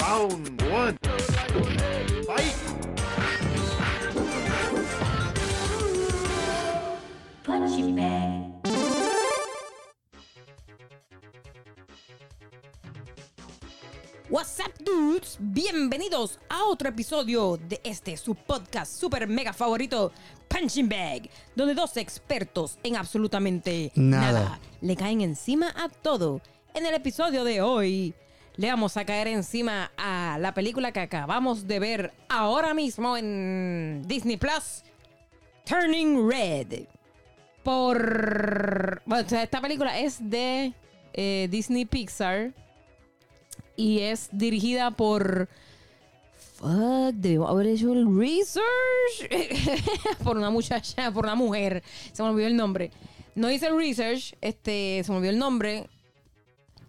Round one. Fight! Punching bag. What's up, dudes? Bienvenidos a otro episodio de este su podcast super mega favorito, Punching Bag, donde dos expertos en absolutamente Nada. nada, le caen encima a todo. En el episodio de hoy le vamos a caer encima a la película que acabamos de ver ahora mismo en Disney Plus, Turning Red. Por. Bueno, esta película es de eh, Disney Pixar y es dirigida por. Fuck, debemos haber hecho el research. por una muchacha, por una mujer. Se me olvidó el nombre. No hice el research, este, se me olvidó el nombre.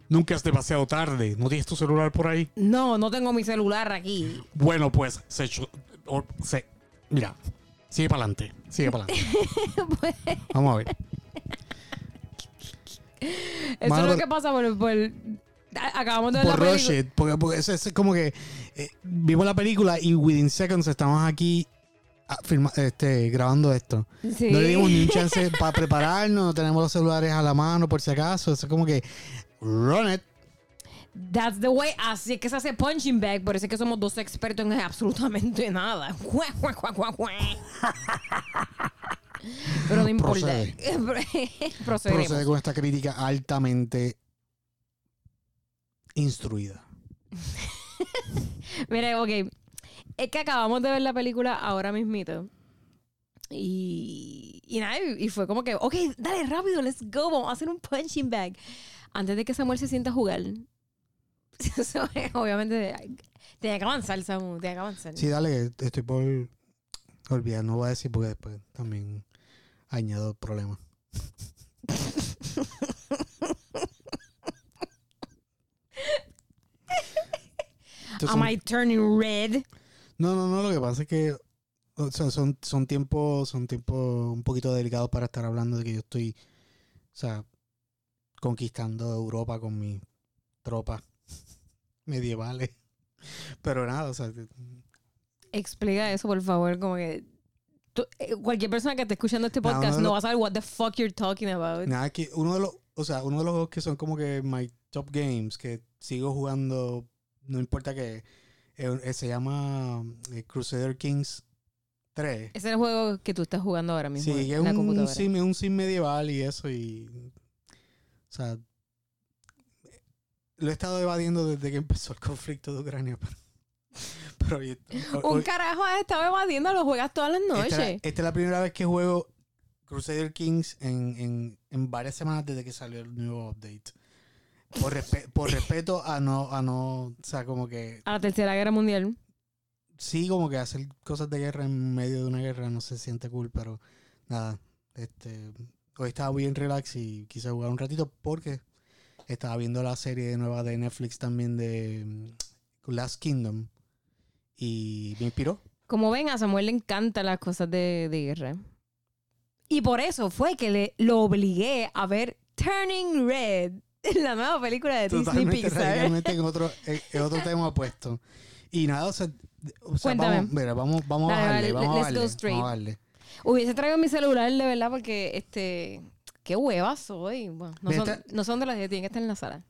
Nunca es demasiado tarde. ¿No tienes tu celular por ahí? No, no tengo mi celular aquí. Bueno, pues se echó. o- se, mira, sigue para adelante. Sigue para adelante. Vamos a ver. Eso Mano, es lo que pasa por, Acabamos de ver Por la película. Porque, porque es, es como que eh, vimos la película y within seconds estamos aquí ah, este, grabando esto. Sí. No le dimos ni un chance para prepararnos. No tenemos los celulares a la mano por si acaso. Es como que run it. That's the way. Así es que se hace punching bag. Es que somos dos expertos en absolutamente nada. Pero no importa. Procedemos. Procede con esta crítica altamente instruida. Mira, ok. Es que acabamos de ver la película ahora mismito. Y, y nada, y fue como que, ok, dale rápido, let's go, vamos a hacer un punching bag. Antes de que Samuel se sienta a jugar. Obviamente, tenía que avanzar, Samu, tenía que avanzar. Sí, dale, estoy por olvidar, no voy a decir porque después también añado problemas. Am I turning red? No, no, no, lo que pasa es que o sea, son, son tiempos, son tiempos un poquito delicados para estar hablando de que yo estoy, o sea, conquistando Europa con mis tropas medievales. Pero nada, o sea, Explica eso, por favor, como que... tú- eh, cualquier persona que esté escuchando este podcast no, va a saber what the fuck you're talking about. Nada, que uno de los, o sea, uno de los juegos que son como que my top games, que sigo jugando, no importa que se llama eh, Crusader Kings 3. Ese es el juego que tú estás jugando ahora mismo Sí, que es en la un, computadora. sim, es un sim medieval y eso, y. O sea. Lo he estado evadiendo desde que empezó el conflicto de Ucrania, pero. pero hoy- Un carajo has estado evadiendo, lo juegas todas las esta, noches. es la- esta es la primera vez que juego Crusader Kings en, en, en varias semanas desde que salió el nuevo update. Por, respe- por respeto a no, a no, o sea, como que A la Tercera Guerra Mundial. sí, como que hacer cosas de guerra en medio de una guerra no se siente cool, pero nada, este, hoy estaba bien relax y quise jugar un ratito porque estaba viendo la serie nueva de Netflix también de mm, Last Kingdom y me inspiró. Como ven, a Samuel le encantan las cosas de, de guerra. Y por eso fue que le, lo obligué a ver Turning Red, la nueva película de Disney Pixar. radicalmente en otro, en, otro tema puesto. Y nada, o sea, o sea, vamos, mira, vamos, vamos a darle, vamos a darle, vamos a darle. Hubiese traído mi celular de verdad porque, este, qué hueva soy. Bueno, no, son, esta- no son de las que tienen que estar en la sala.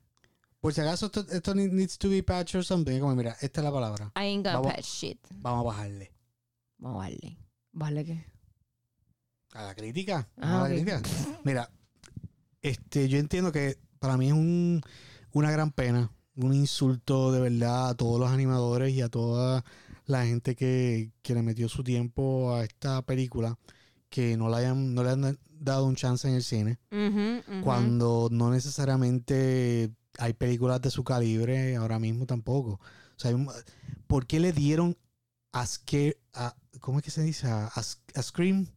Por si acaso esto, esto ne- needs to be patched or something, como mira, esta es la palabra. I ain't gonna Vamos. patch shit. Vamos a bajarle. Vamos a darle. ¿Vale qué? A la crítica. Ah, a la crítica. Mira, este, yo entiendo que para mí es un, una gran pena, un insulto de verdad a todos los animadores y a toda la gente que, que le metió su tiempo a esta película, que no le hayan, no le han dado un chance en el cine, Ujú, ujú. cuando no necesariamente hay películas de su calibre ahora mismo tampoco. O sea, ¿por qué le dieron a, a ¿cómo es que se dice? A, a- Scream.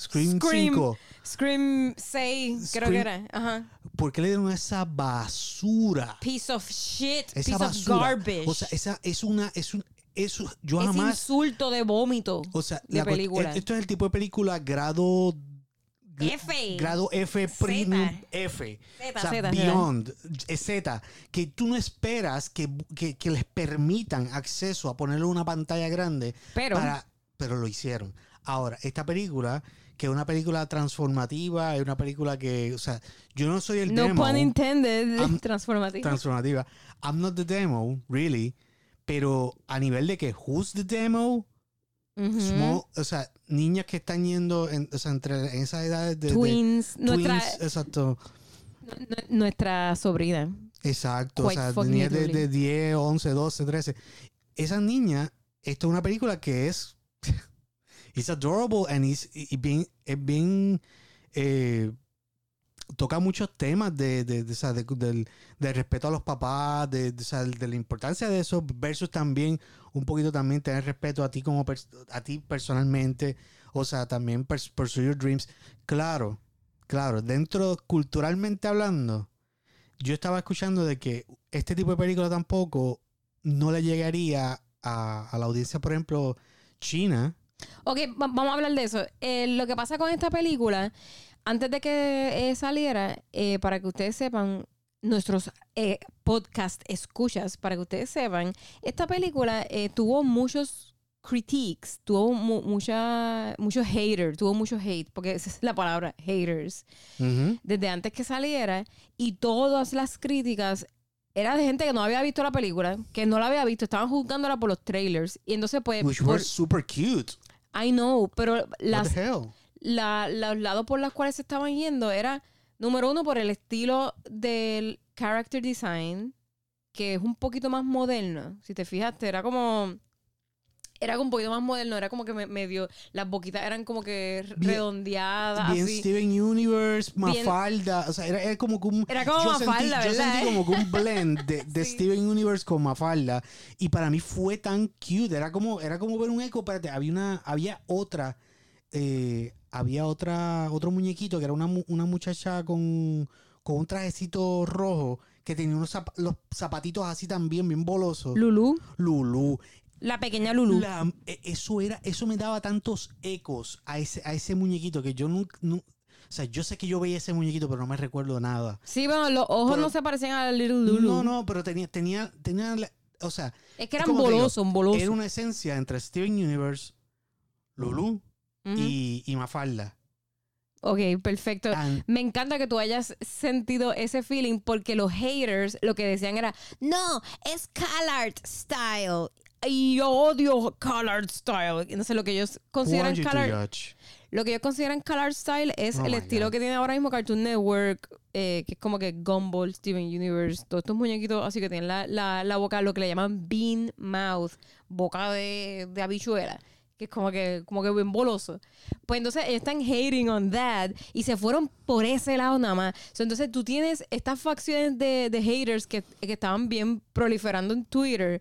Scream, Scream. 5. Scream 6, creo que Scream- era. Ajá. ¿Por qué le dieron esa basura? Piece of shit. Esa piece basura. of garbage. O sea, esa es una, es un, eso, yo Ese jamás, insulto de vómito. o sea, de la película. esto es el tipo de película grado, gra- F. grado F Z. premium F. Z, o sea, beyond eh, Z, que tú no esperas que, que- que les permitan acceso a ponerle una pantalla grande, Pero- para, pero lo hicieron. Ahora, esta película, que es una película transformativa, es una película que, o sea, yo no soy el No demo pun intended. Transformativo. transformativa. I'm not the demo, really, pero a nivel de que who's the demo, Ujú. small- o sea, niñas que están yendo en, o sea, entre en esas edades de, de- Twins. nuestra, twins, exacto. nu- nuestra sobrina. Exacto, o Quite sea, fucking niñas de, de 10, 11, 12, 13. Esas niñas, esto es una película que es. It's adorable and it's, bien, es bien. eh, toca muchos temas de, de, de, respeto a los papás, de, la importancia de eso, versus también un poquito también tener respeto a ti como a ti personalmente, o sea, también pursue your dreams. Claro, claro, dentro culturalmente hablando, yo estaba escuchando de que este tipo de película tampoco no le llegaría a, la audiencia, por ejemplo, china. Ok, va- vamos a hablar de eso. Eh, lo que pasa con esta película, antes de que eh, saliera, eh, para que ustedes sepan, nuestros eh, podcast escuchas, para que ustedes sepan, esta película eh, tuvo muchos critiques, tuvo mu- mucha, muchos haters, tuvo mucho hate, porque esa es la palabra, haters, desde antes que saliera, y todas las críticas eran de gente que no había visto la película, que no la había visto, estaban juzgándola por los trailers, y entonces pues... Which por- were super cute. I know, pero What las, the hell? La- los lados por los cuales se estaban yendo era, número uno, por el estilo del character design, que es un poquito más moderno. Si te fijaste, era como... Era un poquito más moderno, era como que me- medio... Las boquitas eran como que redondeadas, Bien así. Steven Universe, Bien- Mafalda. O sea, era, era como que un. Era como yo sentí- Mafalda, Yo ¿verdad? sentí como que un blend de, de Sí. Steven Universe con Mafalda. Y para mí fue tan cute. Era como, era como ver un eco. Espérate, había una, había otra. eh, había otra, otro muñequito que era una, una muchacha con, con un trajecito rojo que tenía unos zap- los zapatitos así también, bien bolosos. Lulu, Lulu. la pequeña Lulu. La- e- eso era, eso me daba tantos ecos a ese, a ese muñequito que yo nunca, nu- o sea, yo sé que yo veía ese muñequito, pero no me recuerdo nada. Sí, bueno, los ojos Pero- no se parecían a Little Lulu. No, no, pero tenía, tenía, tenía, o sea, Es que eran bolosos, bolosos. era una esencia entre Steven Universe, Lulu Ujú. y, y Mafalda. Ok, perfecto. And- Me encanta que tú hayas sentido ese feeling porque los haters lo que decían era, no, es Callard Style. Y yo odio Callard Style. Entonces lo que ellos consideran Callard, lo que ellos consideran Callard Style es Oh el estilo God. que tiene ahora mismo Cartoon Network, eh, que es como que Gumball, Steven Universe, todos estos muñequitos así que tienen la, la, la boca, lo que le llaman bean mouth, boca de, de habichuela. Que es como que, como que bien boloso. Pues entonces ellos están hating on that y se fueron por ese lado nada más. So, entonces tú tienes estas facciones de, de haters que, que estaban bien proliferando en Twitter.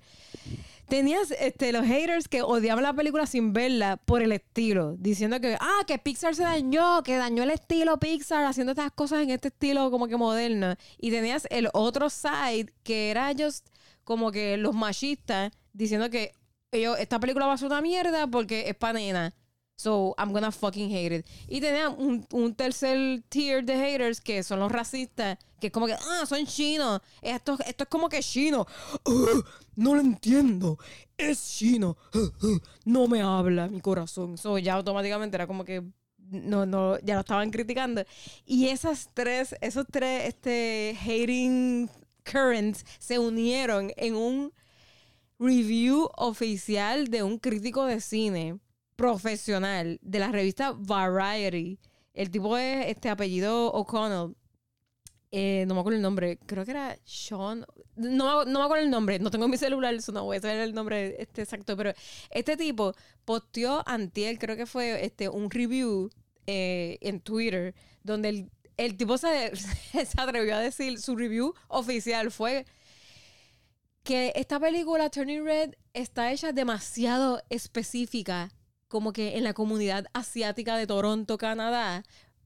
Tenías este, los haters que odiaban la película sin verla por el estilo, diciendo que, ah, que Pixar se dañó, que dañó el estilo Pixar haciendo estas cosas en este estilo como que moderno. Y tenías el otro side que era just como que los machistas diciendo que ellos, esta película va a ser una mierda porque es para nena. So, I'm gonna fucking hate it. Y tenía un, un tercer tier de haters que son los racistas, que es como que, ah, son chinos. Esto, esto es como que chino. "Ugh, no lo entiendo. Es chino. No me habla mi corazón. So, ya automáticamente era como que no, no, ya lo estaban criticando. Y esas tres, esos tres este, hating currents se unieron en un review oficial de un crítico de cine profesional de la revista Variety. El tipo es este apellido O'Connell. Eh, no me acuerdo el nombre. Creo que era Sean. No, no me acuerdo el nombre. No tengo mi celular, eso no voy a saber el nombre este exacto. Pero este tipo posteó antier, creo que fue este, un review eh, en Twitter, donde el, el tipo se, se atrevió a decir, su review oficial fue que esta película Turning Red está hecha demasiado específica como que en la comunidad asiática de Toronto, Canadá.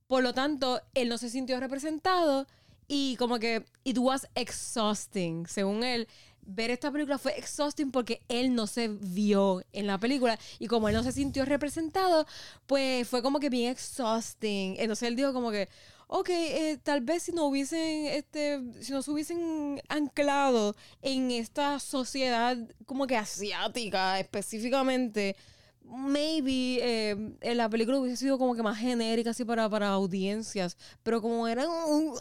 Por lo tanto, él no se sintió representado y como que it was exhausting, según él, ver esta película fue exhausting porque él no se vio en la película y como él no se sintió representado, pues fue como que bien exhausting. Entonces él dijo como que, ok, eh, tal vez si no hubiesen, este, si no se hubiesen anclado en esta sociedad como que asiática específicamente, maybe eh, la película hubiese sido como que más genérica así para, para audiencias, pero como era un,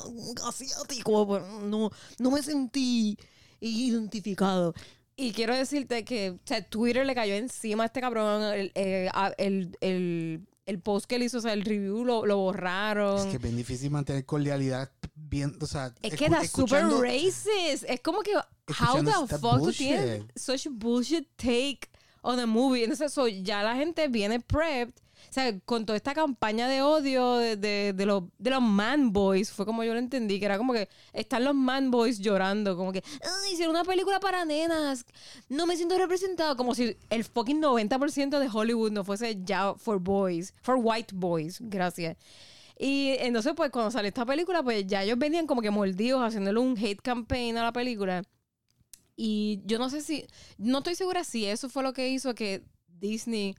asiático, pues, no, no me sentí identificado. Y quiero decirte que Twitter le cayó encima a este cabrón. El, eh, el- el post que él hizo, o sea, el review lo, lo borraron. Es que es bien difícil mantener cordialidad bien, o sea, Es que that's super racist. Es como que, how the fuck tú tienes bullshit. such bullshit take on a movie. Entonces, so, ya la gente viene prepped. O sea, con toda esta campaña de odio de, de, los, de los man boys, fue como yo lo entendí, que era como que están los man boys llorando, como que, "Ay, hicieron una película para nenas, no me siento representado, como si el fucking 90% de Hollywood no fuese ya for boys, for white boys, gracias. Y entonces, pues, cuando sale esta película, pues ya ellos venían como que mordidos haciéndole un hate campaign a la película. Y yo no sé si, no estoy segura si eso fue lo que hizo que Disney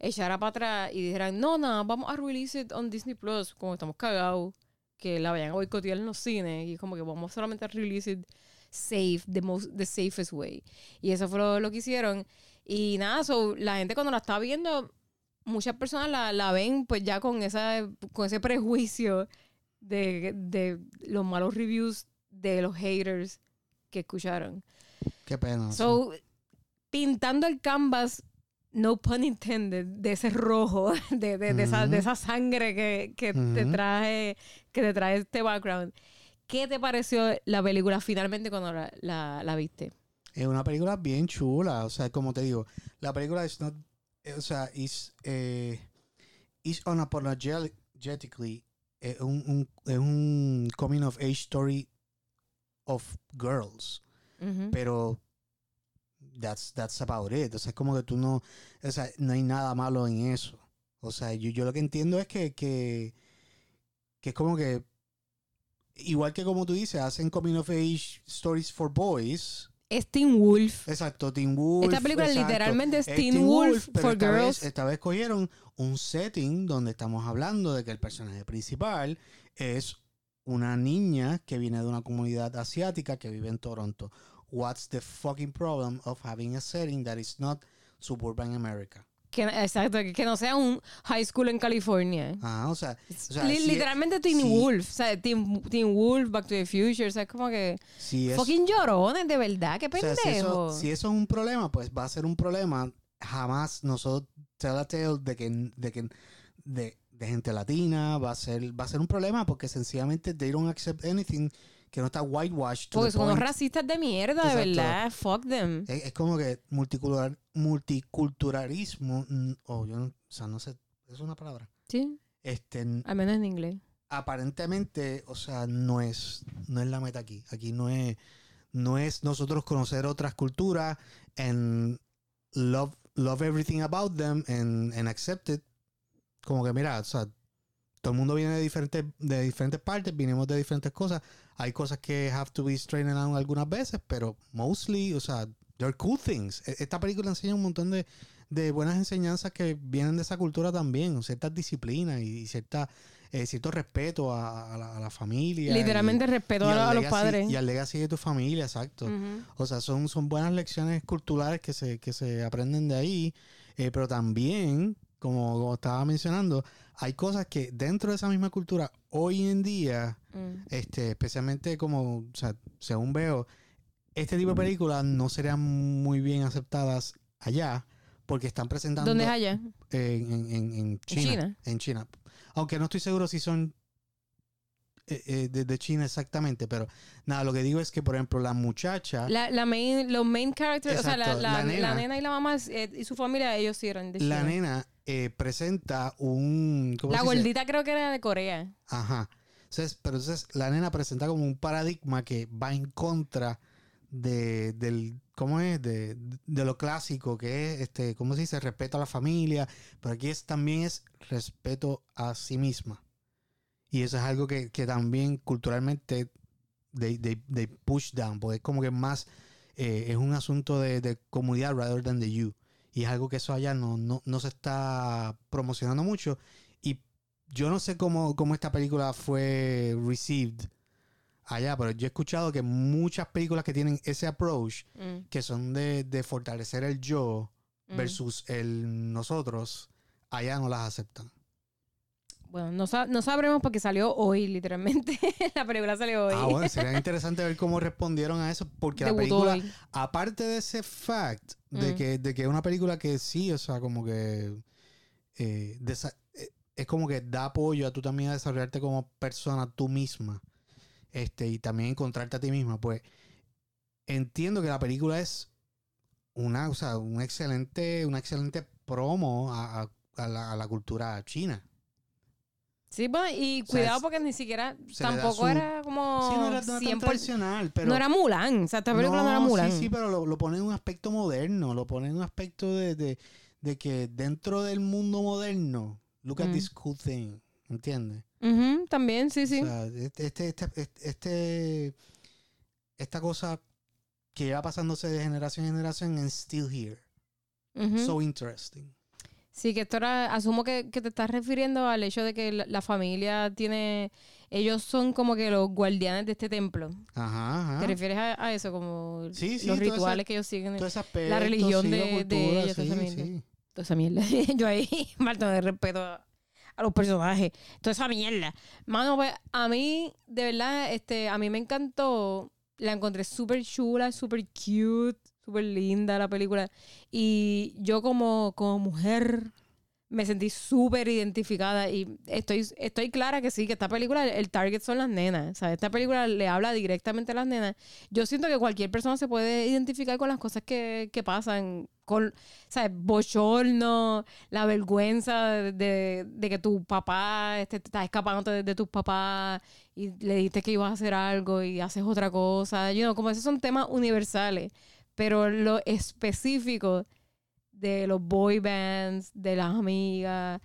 echara para atrás y dijeran, no, no, vamos a release it on Disney Plus, como estamos cagados, que la vayan a boicotear en los cines y como que vamos solamente a release it safe, the, most, the safest way. Y eso fue lo, lo que hicieron. Y nada, so, la gente cuando la está viendo, muchas personas la, la ven pues ya con, esa, con ese prejuicio de, de los malos reviews de los haters que escucharon. Qué pena. So, pintando el canvas, no pun intended, de ese rojo, de, de, de esa, de esa sangre que, que te trae, que te trae este background. ¿Qué te pareció la película finalmente cuando la, la, la viste? Es una película bien chula, o sea, como te digo, la película es not, eh, o sea, is, eh, is unapologetically eh, un, un, es un coming of age story of girls, pero that's, that's about it, o sea, es como que tú no, o sea, no hay nada malo en eso, o sea, yo, yo lo que entiendo es que, que, que es como que, igual que como tú dices, hacen coming of age stories for boys, Es Teen Wolf. Exacto, Teen Wolf. Esta película exacto. literalmente es Es Teen Wolf pero for esta girls. Vez, esta vez cogieron un setting donde estamos hablando de que el personaje principal es una niña que viene de una comunidad asiática que vive en Toronto. What's the fucking problem of having a setting that is not suburban America? Que, exacto, que, no sea un high school en California. Ah, o sea, o sea, Li- si- literalmente Teen si- Wolf. O sea, Teen, Teen Wolf, Back to the Future. O sea, es como que. si es- Fucking llorones, de verdad. Qué o sea, pendejo. si, eso, si eso es un problema, pues va a ser un problema. Jamás nosotros tell a tale de que, de que de, de gente latina va a ser va a ser un problema porque sencillamente they don't accept anything que no está whitewashed. Porque son unos racistas de mierda, de verdad. Fuck them. Es, es como que multicultural, multiculturalismo, mm, o yo no, o sea, no sé, es una palabra. Sí, Este, al menos en inglés. aparentemente, o sea, no es, no es la meta aquí. Aquí no es, no es nosotros conocer otras culturas and love, love everything about them and, and accept it. Como que mira, o sea, todo el mundo viene de diferentes, de diferentes partes, vinimos de diferentes cosas. Hay cosas que have to be straightened out algunas veces, pero mostly, o sea, they're cool things. E- Esta película enseña un montón de, de buenas enseñanzas que vienen de esa cultura también, ciertas disciplinas y, cierta, eh, cierto respeto a, a la, a la familia. Literalmente y- respeto y a, los padres. Y al legacy de tu familia, exacto. O sea, son, son buenas lecciones culturales que se, que se aprenden de ahí, eh, pero también, como, como estaba mencionando, hay cosas que dentro de esa misma cultura, hoy en día, Mm. este, especialmente como, o sea, según veo, este tipo de películas no serían muy bien aceptadas allá, porque están presentando ¿Dónde es allá? en, en- en- China? En China. Aunque no estoy seguro si son eh, eh, China exactamente, pero nada, lo que digo es que, por ejemplo, la muchacha... La, la main, los main characters, o sea, la, la, la la nena. nena. y la mamá eh, y su familia, ellos sí eran de la China. nena eh, presenta un... ¿cómo La se dice? gordita creo que era de Corea. Ajá. Entonces, pero entonces la nena presenta como un paradigma que va en contra de, del, ¿cómo es? De, de lo clásico que es, este, ¿cómo se dice? Respeto a la familia, pero aquí es, también es respeto a sí misma. Y eso es algo que, que también culturalmente they, they- they push down, porque es como que más, eh, es un asunto de, de comunidad rather than the you. Y es algo que eso allá no, no, no se está promocionando mucho. Y yo no sé cómo, cómo esta película fue received allá, pero yo he escuchado que muchas películas que tienen ese approach, Mm, que son de, de fortalecer el yo mm. versus el nosotros, allá no las aceptan. Bueno, no, sa- no sabremos porque salió hoy, literalmente. la película salió hoy. Ah, bueno, sería interesante ver cómo respondieron a eso, porque la película, hoy. aparte de ese fact, de Mm. que de que es una película que sí, o sea, como que eh, eh, es como que da apoyo a tú también a desarrollarte como persona tú misma, este, y también encontrarte a ti misma, pues entiendo que la película es una, o sea, un excelente, una excelente promo a, a- a la, a la cultura china. Sí, bueno, y O sea, cuidado porque ni siquiera tampoco su- era como sí, no era, no era tan 100%. tradicional, pero no era Mulan, o sea, esta película no, era Mulan. Sí, sí, pero lo, lo pone en un aspecto moderno, lo pone en un aspecto de, de, de que dentro del mundo moderno, look at Mm. this cool thing, ¿entiendes? Ujú, también, sí, sí. O sea, este, este, este, este- esta cosa que lleva pasándose de generación en generación and still here. Ujú. So interesting. Sí, que esto era, asumo que, que te estás refiriendo al hecho de que la, la familia tiene, ellos son como que los guardianes de este templo. Ajá, ajá. ¿Te refieres a, a eso? Como Sí, sí, los rituales que ellos siguen. Aspecto, religión sí, de- la de cultura, ellos, toda esa sí, mierda. Toda esa mierda. Yo ahí, falta de respeto a, a los personajes. Toda esa mierda. Mano, pues, a mí, de verdad, este, a mí me encantó. La encontré súper chula, súper cute, súper linda la película. Y yo como, como mujer me sentí súper identificada y estoy, estoy clara que sí, que esta película, el target son las nenas. O esta película le habla directamente a las nenas. Yo siento que cualquier persona se puede identificar con las cosas que, que pasan, con, ¿sabes? Bochorno, la vergüenza de, de- que tu papá este, te está escapando de, de tus papás y le dijiste que ibas a hacer algo y haces otra cosa. You know, como esos son temas universales, pero lo específico de los boy bands, de las amigas,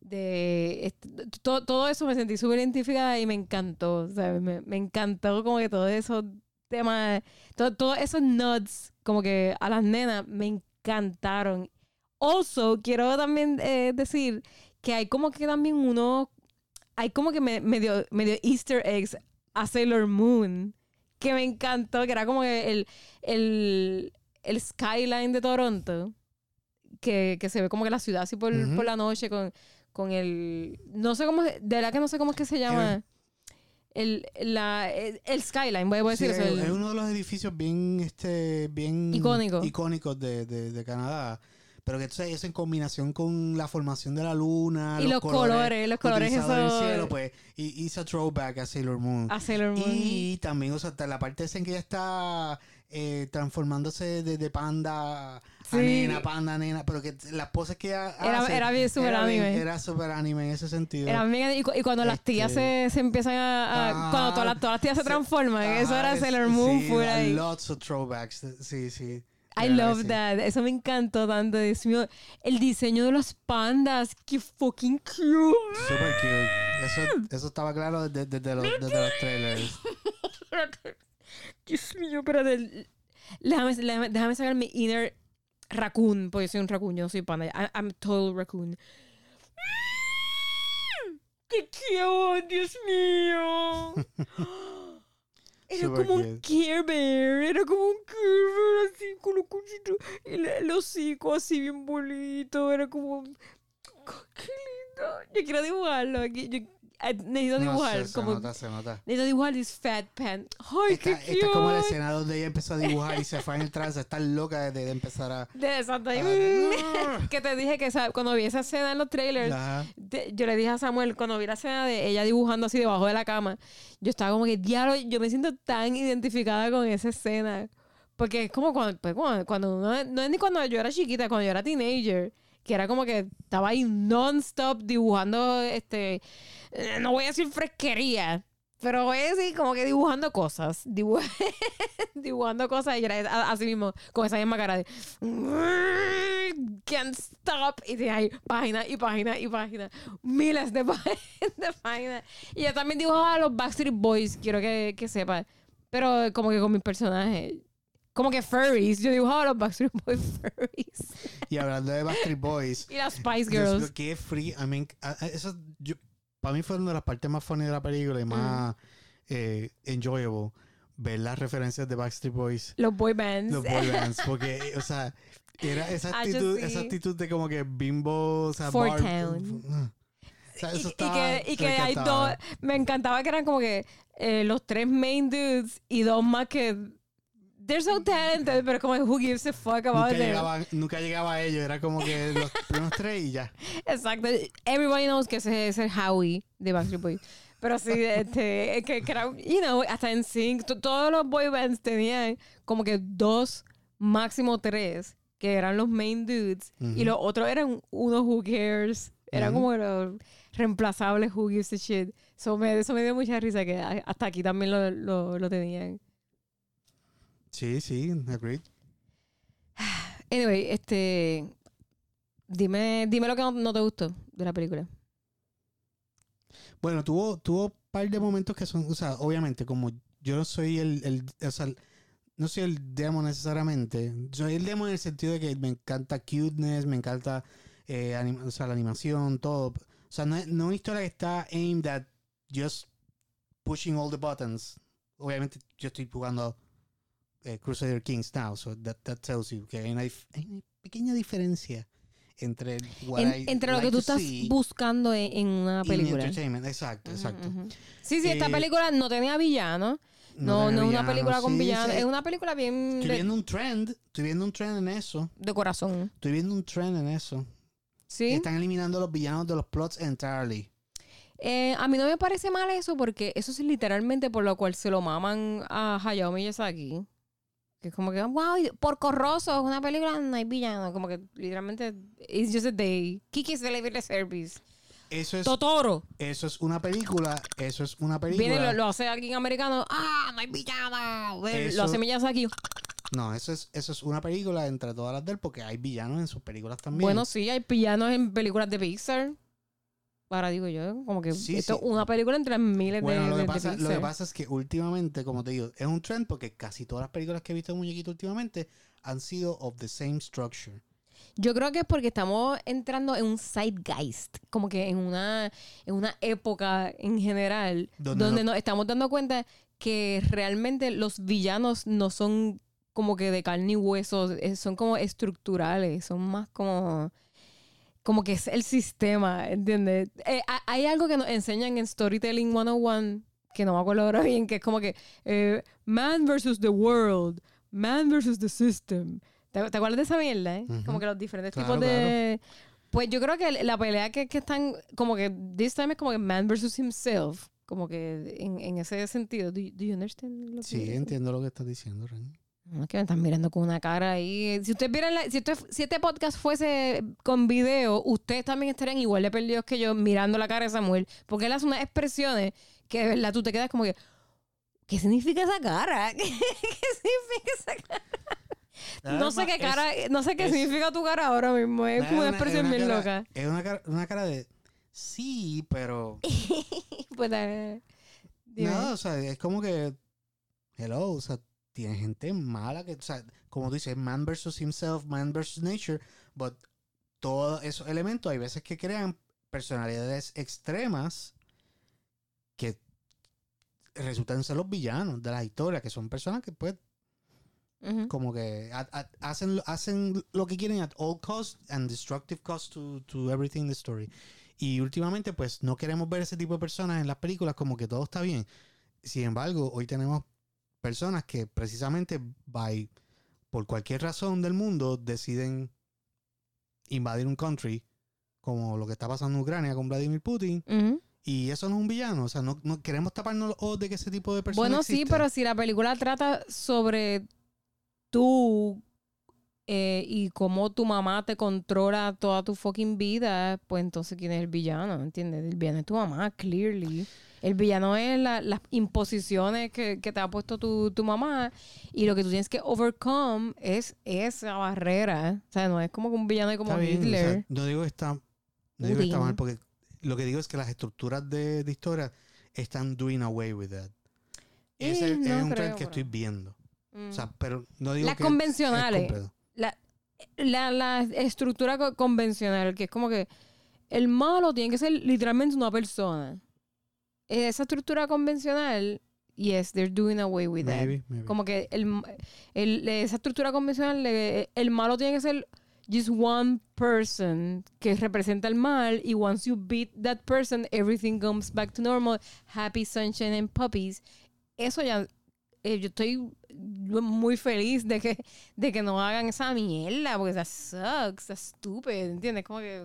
de todo eso me sentí súper identificada y me encantó. Me, me encantó como que todos esos temas, to- todos esos nuts, como que a las nenas me encantaron. Also, quiero también eh, decir que hay como que también uno, hay como que me- medio, medio easter eggs a Sailor Moon, que me encantó, que era como el, el, el skyline de Toronto, que, que se ve como que la ciudad así por, por la noche con, con el, no sé cómo, de verdad que no sé cómo es que se llama. El, la, el, el skyline, voy, a Sí, decir eso. el- es uno de los edificios bien, este, bien Icónico. icónicos de, de- de Canadá. Pero que entonces eso en combinación con la formación de la luna, y los colores, los colores utilizados esos en el cielo, pues, y hizo throwback a Sailor Moon. a Sailor Moon. Y también, o sea, hasta la parte esa en que ella está eh, transformándose de, de panda Sí. a nena, panda a nena, pero que las poses que ella Era- hace, era bien super era bien- anime. Era super anime en ese sentido. Era de- y, cu- y cuando las tías Este- se, se empiezan a... a- Ah, cuando todas las, todas las tías se se- transforman. eso Ajá, era es- Sailor Moon sí, full ahí. Lots of throwbacks. Sí, sí. I love sí. that. Eso me encantó tanto. Dios mío. El diseño de los pandas. ¡Qué fucking cute! Super cute. Eso, eso estaba claro desde, desde los, desde los trailers. Dios mío, espérate. Déjame, déjame, déjame sacar mi inner raccoon. Porque soy un raccoon, yo no soy panda. I- I'm total raccoon. ¡Qué cute! ¡Dios mío! Era como un Care Bear. Era como un Care Bear así con los cuchitos. El, el hocico así bien bonito. Era como. ¡Qué lindo! Yo quiero dibujarlo aquí. Yo necesito No dibujar. sé, se como, nota, se nota. necesito dibujar this fat pan. ¡Ay, Esta, qué esta cute! es como la escena donde ella empezó a dibujar y se fue en el trance. Está loca de, de empezar a... De exacto. Ah, que te dije que ¿sabes? cuando vi esa escena en los trailers, yo le dije a Samuel, cuando vi la escena de ella dibujando así debajo de la cama, yo estaba como que, diablo, yo me siento tan identificada con esa escena. Porque es como cuando, pues, cuando, cuando uno- no es ni cuando yo era chiquita, cuando yo era teenager, que era como que estaba ahí non-stop dibujando, este, eh, no voy a decir fresquería, pero voy a decir como que dibujando cosas, dibu- dibujando cosas y era así mismo, con esa misma cara de can't stop y de ahí página y página y página, miles de, pá- de páginas. Y yo también dibujaba a los Backstreet Boys, quiero que, que sepa, pero como que con mis personajes. Como que furries. Yo dibujaba a los Backstreet Boys furries. Y hablando de Backstreet Boys, Y las Spice Girls. qué free. I mean, a- a- eso, yo, para mí fue una de las partes más funny de la película y Mm. más eh, enjoyable ver las referencias de Backstreet Boys, Los boy bands. los boy bands, porque, o sea, era esa Ah, yo actitud, esa actitud de como que bimbo, o sea, Four bar- Town. O sea, Y- eso y, estaba- que, y que hay dos. Me encantaba que eran como que eh, los tres main dudes y dos más que. They're so talented, pero como who gives a fuck about Nunca them. llegaba, nunca llegaba a ellos, era como que los primeros tres y ya. Exacto. Everybody knows que ese es el Howie de Backstreet Boys. Pero sí, este, que, que era, you know, hasta en Sync, to- todos los boy bands tenían como que dos, máximo tres, que eran los main dudes. Y Ujú. los otros eran unos who cares. Eran Ujú. como los reemplazables who gives a shit. So me, eso me dio mucha risa que hasta aquí también lo, lo, lo tenían. Sí, sí, agreed. Anyway, este. Dime, dime lo que no, no te gustó de la película. Bueno, tuvo, tuvo un par de momentos que son, o sea, obviamente, como yo no soy el, el o sea, no soy el demo necesariamente. Soy el demo en el sentido de que me encanta cuteness, me encanta eh, anima- o sea, la animación, todo. O sea, no es, no es una historia que está aimed at just pushing all the buttons. Obviamente, yo estoy jugando eh, Crusader Kings now, so that, that tells you que hay una, dif- hay una pequeña diferencia entre what En- I entre lo que tú estás buscando en, en una película. entertainment. Exacto, exacto. Sí, sí, esta Eh, película no tenía villano. No, no, es una película con sí, villano. sí. Es una película bien Estoy viendo un trend, estoy viendo un trend en eso. de corazón. Estoy viendo un trend en eso. Sí. Están eliminando los villanos de los plots entirely. Eh, a mí no me parece mal eso porque eso es literalmente por lo cual se lo maman a Hayao Miyazaki. Que es como que, wow, por Corroso es una película, no hay villano. Como que literalmente, it's just a day. Kiki's Delivery Service. Eso es, Totoro. eso es una película, eso es una película. Viene, lo, lo hace alguien americano. ¡Ah, no hay villano! Eso- Lo hace Miyazaki. No, eso es, eso es una película entre todas las de él porque hay villanos en sus películas también. Bueno, sí, hay villanos en películas de Pixar. Ahora digo yo, como que Sí, esto sí. una película entre miles Bueno, de, lo, que de pasa, lo que pasa es que últimamente, como te digo, es un trend porque casi todas las películas que he visto de muñequito últimamente han sido of the same structure. Yo creo que es porque estamos entrando en un zeitgeist, como que en una, en una época en general, Donde donde, no- nos estamos dando cuenta que realmente los villanos no son como que de carne y hueso, eh, son como estructurales, son más como como que es el sistema, ¿entiendes? Eh, ha- hay algo que nos enseñan en Storytelling 101, que no me acuerdo ahora bien, que es como que eh, man versus the world, man versus the system. ¿Te, te acuerdas de esa mierda? eh? Ujú. Como que los diferentes Claro, tipos de... Pues yo creo que la pelea que, que están, como que this time es como que man versus himself, como que en, en ese sentido. Do, you- do you understand? Lo que Sí, entiendo lo que estás diciendo, Ren. No, es que me están mirando con una cara ahí. Si ustedes vieran, la- si, este podcast fuese con video, ustedes también estarían igual de perdidos que yo mirando la cara de Samuel. Porque él hace unas expresiones que de verdad tú te quedas como que, ¿qué significa esa cara? ¿Qué, significa esa cara? No sé qué cara, no sé qué es- significa tu cara ahora mismo. Es como una expresión bien cara- loca. Es una cara, una cara de sí, pero Pues, no, o sea, es como que hello, o sea, tiene gente mala que, o sea, como tú dices, man versus himself, man versus nature, but todos esos elementos hay veces que crean personalidades extremas que resultan ser los villanos de las historias, que son personas que pues como que hacen, hacen lo que quieren at all cost and destructive cost to, to everything in the story. Y últimamente, pues no queremos ver ese tipo de personas en las películas como que todo está bien. Sin embargo, hoy tenemos personas que precisamente by, por cualquier razón del mundo deciden invadir un country como lo que está pasando en Ucrania con Vladimir Putin y eso no es un villano, o sea, no, no queremos taparnos los ojos de que ese tipo de personas Bueno, sí, pero si la película trata sobre tú eh, y cómo tu mamá te controla toda tu fucking vida, pues entonces ¿quién es el villano? ¿Entiendes? El villano es tu mamá, clearly. El villano es la- las imposiciones que, que te ha puesto tu, tu mamá y lo que tú tienes que overcome es esa barrera. O sea, no es como que un villano como Está bien, o sea, Hitler. no digo que está, no digo que está Putin. mal, porque lo que digo es que las estructuras de, de historia están doing away with that. Ese Eh, es no un creo, trend que estoy viendo. Mm. O sea, pero no digo Las que es convencionales. la, la, la estructura co- convencional, que es como que el malo tiene que ser literalmente una persona. Esa estructura convencional, yes, they're doing away with that. Maybe, maybe. Como que el, el- esa estructura convencional, de- el malo tiene que ser just one person que representa el mal y once you beat that person, everything comes back to normal, happy sunshine and puppies. Eso ya, eh, yo estoy muy feliz de que, de que no hagan esa mierda, porque that sucks, that's stupid, ¿entiendes? Como que,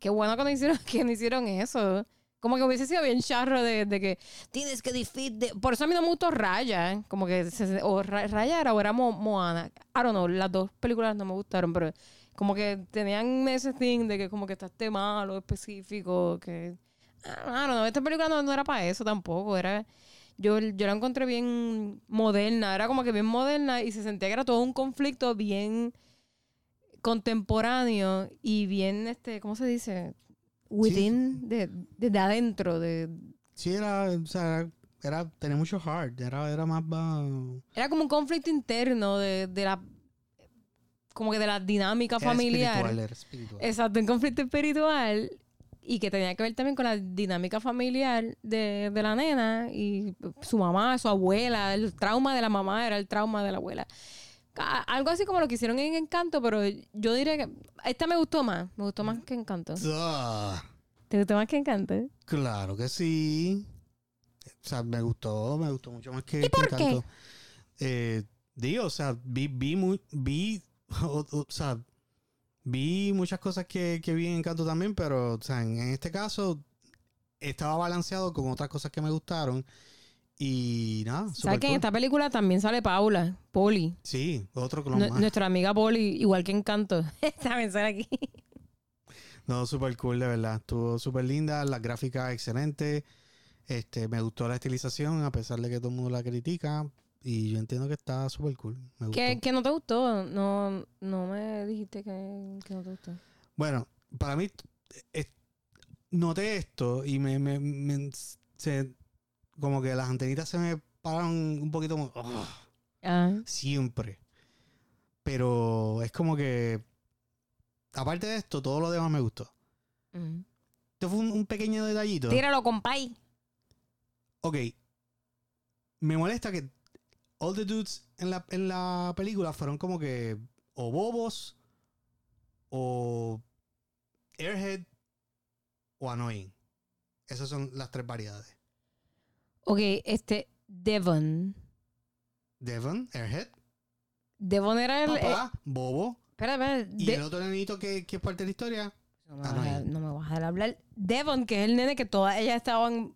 qué bueno que no hicieron, que no hicieron eso. Como que hubiese sido bien charro de, que tienes que defeat de- Por eso a mí no me gustó Raya. Como que... o Ra- Raya era o era Mo- Moana. I don't know. Las dos películas no me gustaron, pero... Como que tenían ese thing de que como que está este malo específico. Que... I don't know. Esta película no, no era para eso tampoco. Era... Yo, yo la encontré bien moderna. Era como que bien moderna y se sentía que era todo un conflicto bien contemporáneo y bien, este, ¿cómo se dice? Within, de, desde adentro, de, Sí, era, o sea, era, era- tenía mucho heart, era, era más, Era como un conflicto interno de, de la. Como que de la dinámica era familiar. espiritual, era espiritual. Exacto, un conflicto espiritual. Y que tenía que ver también con la dinámica familiar de, de la nena y su mamá, su abuela. El trauma de la mamá era el trauma de la abuela. Algo así como lo que hicieron en Encanto, pero yo diría que. Esta me gustó más. Me gustó más que Encanto. Ah, ¿Te gustó más que Encanto? claro que sí. O sea, me gustó, me gustó mucho más que, ¿Y por que qué? Encanto. Eh, digo, o sea, vi, vi, muy, vi, o, o sea, vi muchas cosas que, que vi en Encanto también, pero, o sea, en, en este caso estaba balanceado con otras cosas que me gustaron. Y nada, ¿Sabes que en esta película también sale Paula, Poli? Sí, otro clon más. nuestra amiga Poli, igual que Encanto. también sale aquí. No, súper cool, de verdad. Estuvo súper linda, las gráficas excelentes. Este, me gustó la estilización, a pesar de que todo el mundo la critica. Y yo entiendo que está súper cool. Me gustó. ¿Qué, qué no te gustó? No, no me dijiste que, que no te gustó. Bueno, para mí, noté esto y me, me, me- se- como que las antenitas se me pararon un poquito como, Ah, siempre. Pero es como que, aparte de esto, todo lo demás me gustó. mm. Esto fue un, un pequeño detallito. Tíralo, compay. Ok. Me molesta que all the dudes en la, en la película fueron como que o bobos o airhead o annoying. Esas son las tres variedades. Ok, este, Devon. Devon, airhead, Devon era el... eh, papá, bobo. espera, espera. Y De- el otro nenito que, que es parte de la historia. no, me vas a, Annoying. no me vas a dejar hablar. Devon, que es el nene que todas ellas estaban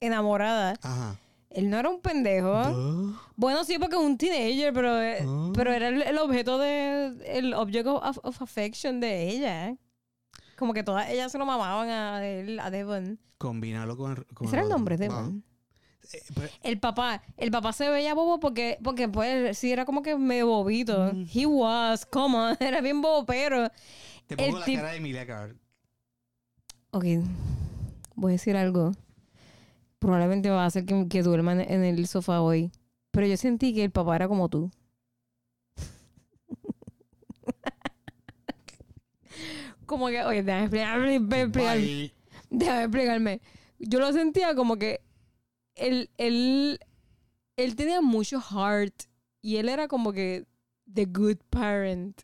enamoradas. Ajá. Él no era un pendejo. Duh. Bueno, sí, porque es un teenager, pero, eh, Ah. pero era el, el objeto de. El object of, of affection de ella. Como que todas ellas se lo mamaban a él, a Devon. Combínalo con, con Ese era el nombre, Ah. Devon. Eh, pero- El papá, el papá se veía bobo porque, porque pues sí era como que medio bobito. Mm. He was, como, era bien bobo, pero. te pongo la tip- cara de Emilia. Ok, voy a decir algo. Probablemente va a hacer que, que duerma en, en el sofá hoy. Pero yo sentí que el papá era como tú. como que, oye, déjame explicarme. Déjame explicarme. Yo lo sentía como que él, él, él tenía mucho heart y él era como que the good parent.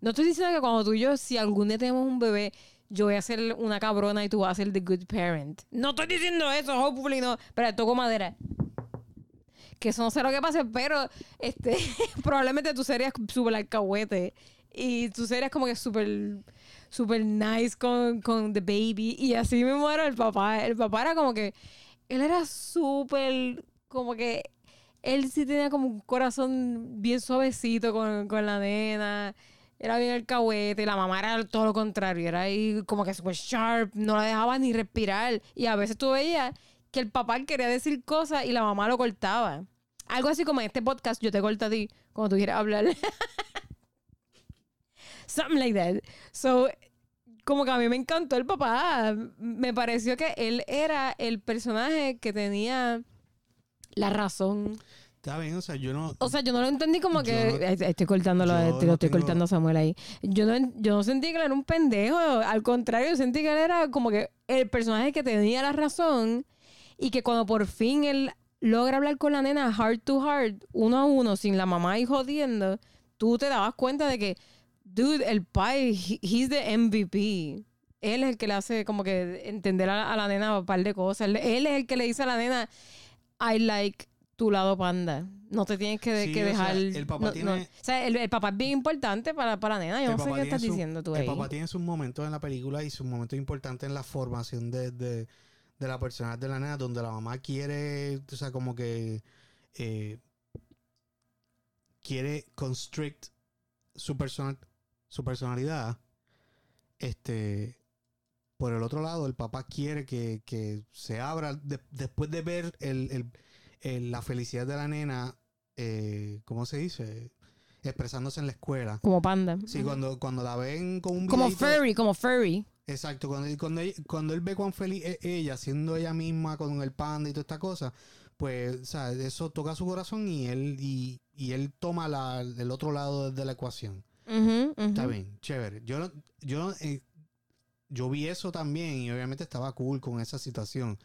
No estoy diciendo que cuando tú y yo, si algún día tenemos un bebé, yo voy a ser una cabrona y tú vas a ser the good parent. No estoy diciendo eso, hopefully no. Pero toco madera. Que eso no sé lo que pase, pero este, probablemente tú serías súper alcahuete. Y tú serías como que súper súper nice con, con The Baby. Y así mismo era el papá. El papá era como que. Él era súper. Como que. Él sí tenía como un corazón bien suavecito con, con la nena. Era bien alcahuete. Y la mamá era todo lo contrario. Era ahí como que súper sharp. No la dejaba ni respirar. Y a veces tú veías que el papá quería decir cosas y la mamá lo cortaba. Algo así como en este podcast, yo te corto a ti cuando tú quieras hablar. Something like that. So, como que a mí me encantó el papá. Me pareció que él era el personaje que tenía la razón. Está bien, o sea, yo no. O sea, yo no lo entendí como que. no- estoy cortándolo, lo no estoy tengo- cortando a Samuel ahí. Yo no, yo no sentí que él era un pendejo. Al contrario, yo sentí que él era como que el personaje que tenía la razón y que cuando por fin él logra hablar con la nena heart to heart, uno a uno, sin la mamá ahí jodiendo, tú te dabas cuenta de que, dude, el pai, he- he's the MVP. Él es el que le hace como que entender a, a la nena un par de cosas. Él, él es el que le dice a la nena, I like tu lado panda. No te tienes que, Sí, que o sea, dejar. el papá no- tiene- no. O sea, el, el papá es bien importante para, para la nena. Yo no sé qué estás su- diciendo tú El ahí. papá tiene sus momentos en la película y sus momentos importantes en la formación de, de, de la personalidad de la nena, donde la mamá quiere, o sea, como que eh, quiere constrict su, persona, su personalidad. Este, por el otro lado, el papá quiere que, que se abra de- después de ver el, el- el- la felicidad de la nena, eh, ¿cómo se dice? Expresándose en la escuela. Como panda. Sí, cuando, cuando la ven con un Como furry, como furry. Exacto, cuando, cuando, ella- cuando él ve cuán feliz es ella, siendo ella misma con el panda y toda esta cosa, pues, eso toca su corazón y él, y, y él toma la, el otro lado de la ecuación. Está bien, chévere. Yo, yo, eh, yo vi eso también y obviamente estaba cool con esa situación.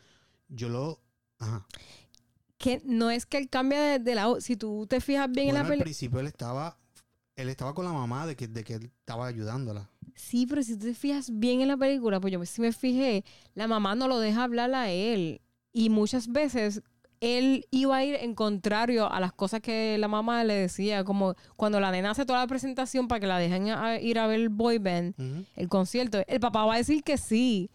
Yo lo... Ajá. Que no es que él cambia de, de lado. Si tú te fijas bien en la al película. principio él estaba... Él estaba con la mamá de que, de que él estaba ayudándola. Sí, pero si tú te fijas bien en la película, pues yo sí me fijé, la mamá no lo deja hablar a él. Y muchas veces él iba a ir en contrario a las cosas que la mamá le decía, como cuando la nena hace toda la presentación para que la dejen a- ir a ver el boy band, el concierto, el papá va a decir que sí.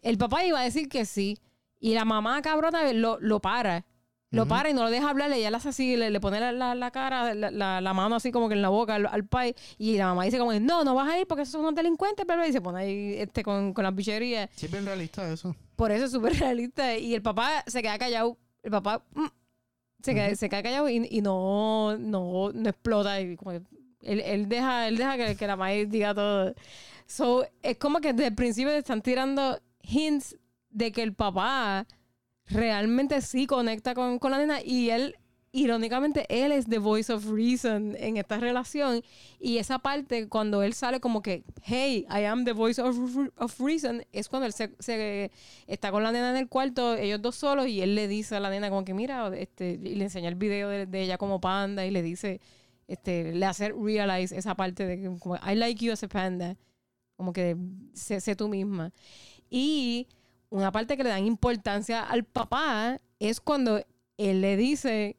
El papá iba a decir que sí. Y la mamá cabrona lo, lo para. Lo para y no lo deja hablar. Ella le hace así, le, le pone la, la- la cara, la, la- mano así como que en la boca al, al pai. Y la mamá dice como, que, no, no vas a ir porque esos son unos delincuentes, pero y se pone ahí este, con, con las bicherías. Sí, es bien realista eso. Por eso es súper realista. Y el papá se queda callado. El papá mm, se, queda, Ujú. se queda callado y, no, no, no explota. Y como él, él deja, él deja que, que la madre diga todo. So, es como que desde el principio te están tirando hints de que el papá realmente sí conecta con, con la nena y él, irónicamente, él es the voice of reason en esta relación. Y esa parte, cuando él sale como que, hey, I am the voice of, of reason, es cuando él se, se- está con la nena en el cuarto, ellos dos solos, y él le dice a la nena como que, mira, este, y le enseña el video de, de ella como panda y le dice, este, le hace realize esa parte de como, I like you as a panda. Como que sé, sé tú misma. Y una parte que le dan importancia al papá es cuando él le dice,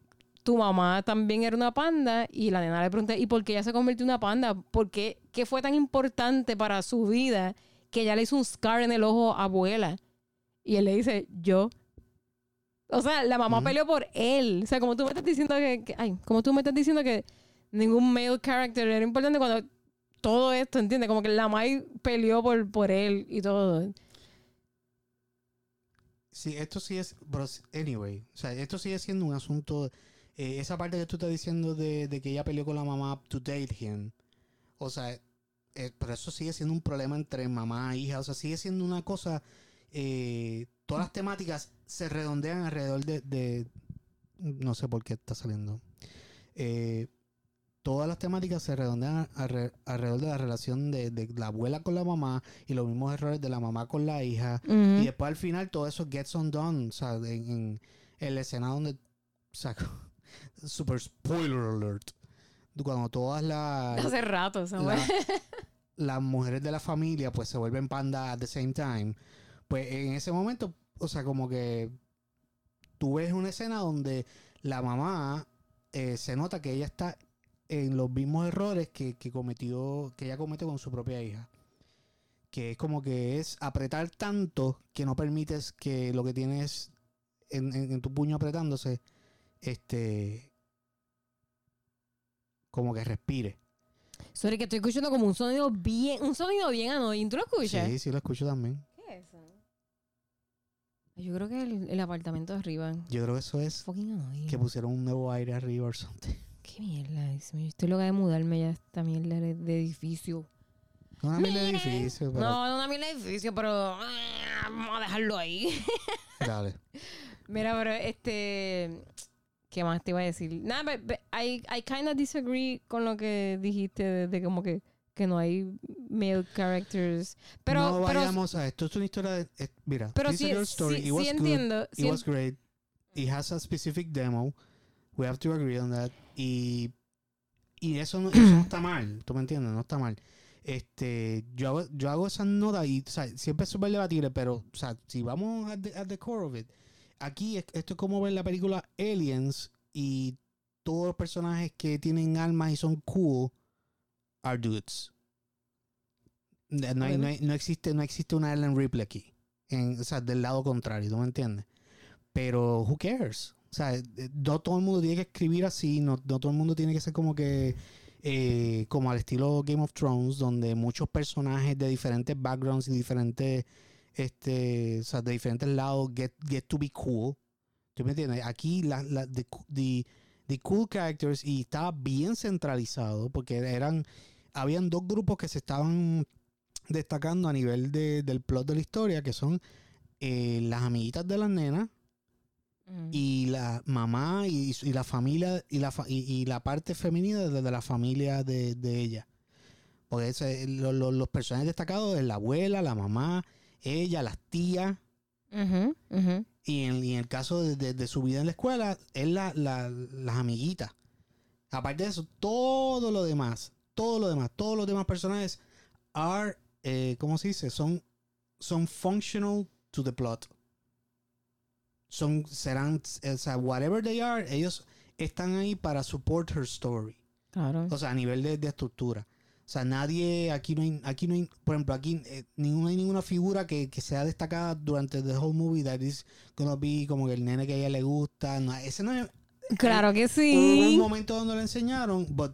tu mamá también era una panda, y la nena le pregunta, ¿y por qué ella se convirtió en una panda? ¿Por qué? ¿Qué fue tan importante para su vida que ella le hizo un scar en el ojo a abuela? Y él le dice, yo. O sea, la mamá peleó por él. O sea, como tú me estás diciendo que, que- ay, como tú me estás diciendo que ningún male character era importante cuando todo esto, ¿entiendes? Como que la Mai peleó por, por él y todo. Sí, esto sí es, anyway, o sea, esto sigue siendo un asunto, eh, esa parte que tú estás diciendo de, de que ella peleó con la mamá to date him, o sea, eh, pero eso sigue siendo un problema entre mamá e hija, o sea, sigue siendo una cosa, eh, todas las temáticas se redondean alrededor de, de- no sé por qué está saliendo, todas las temáticas se redondean alre- alrededor de la relación de, de la abuela con la mamá y los mismos errores de la mamá con la hija. Y después al final todo eso gets undone. O sea, en, en, escena donde. Super spoiler alert. Cuando todas las. Hace rato, Samuel. la- las mujeres de la familia pues se vuelven panda at the same time. Pues en ese momento, o sea, como que tú ves una escena donde la mamá eh, se nota que ella está en los mismos errores que, que cometió, que ella comete con su propia hija. Que es como que es apretar tanto que no permites que lo que tienes en, en- en tu puño apretándose, este, como que respire. Sorry, que estoy escuchando como un sonido bien, un sonido bien annoying. ¿Tú lo escuchas? Sí, sí lo escucho también. ¿Qué es eso? Yo creo que el, el apartamento de arriba. Yo creo que eso es Fucking que pusieron un nuevo aire arriba o something. Qué mierda. Mío, Estoy loca de mudarme ya a esta mierda de, de edificio. No una mierda de edificio, pero No, no una mierda de edificio, pero ah, vamos a dejarlo ahí. dale. Mira, pero este. ¿Qué más te iba a decir? Nada, I, I kind of disagree con lo que dijiste de, de como que, que no hay male characters. Pero, no pero, vayamos a esto. Es una historia de. eh, mira, pero sí, story. sí, It was sí good. entiendo. It sí was great. It has a specific demo. We have to agree on that. Y, y eso, no, eso no está mal. ¿Tú me entiendes? No está mal. Este, yo hago, yo hago esas notas y o sea, siempre es súper debatible, pero o sea, si vamos at the, at the core of it, aquí es- esto es como ver la película Aliens y todos los personajes que tienen almas y son cool are dudes. No, no hay- no hay- no existe, no existe una Ellen Ripley aquí. En, o sea, del lado contrario, ¿tú me entiendes? Pero, who cares? O sea, eh, no todo el mundo tiene que escribir así, no, no todo el mundo tiene que ser como que, eh, como al estilo Game of Thrones, donde muchos personajes de diferentes backgrounds y diferentes, este, o sea, de diferentes lados get, get to be cool. ¿Tú me entiendes? Aquí, la, la, the, the- the cool characters, y estaba bien centralizado, porque eran, habían dos grupos que se estaban destacando a nivel de- del plot de la historia, que son eh, las amiguitas de las nenas, Mm. y la mamá y, y la familia y la, fa- y, y la parte femenina de, de la familia de, de ella. Porque ese- lo- lo- los personajes destacados es la abuela, la mamá, ella, las tías. Y en, y en el caso de, de- de su vida en la escuela, es la, la- las amiguitas. Aparte de eso, todo lo demás, todo lo demás, todos los demás personajes are, eh, ¿cómo se dice? Son, son functional to the plot. Son, serán, o sea, whatever they are, ellos están ahí para support her story. Claro. O sea, a nivel de, de estructura. O sea, nadie, aquí no hay, aquí no hay, por ejemplo, aquí eh, ninguna, hay ninguna figura que, que sea destacada durante the whole movie that is gonna be como que el nene que a ella le gusta. No, ese no es, Claro que Hubo un sí. momento donde lo enseñaron, but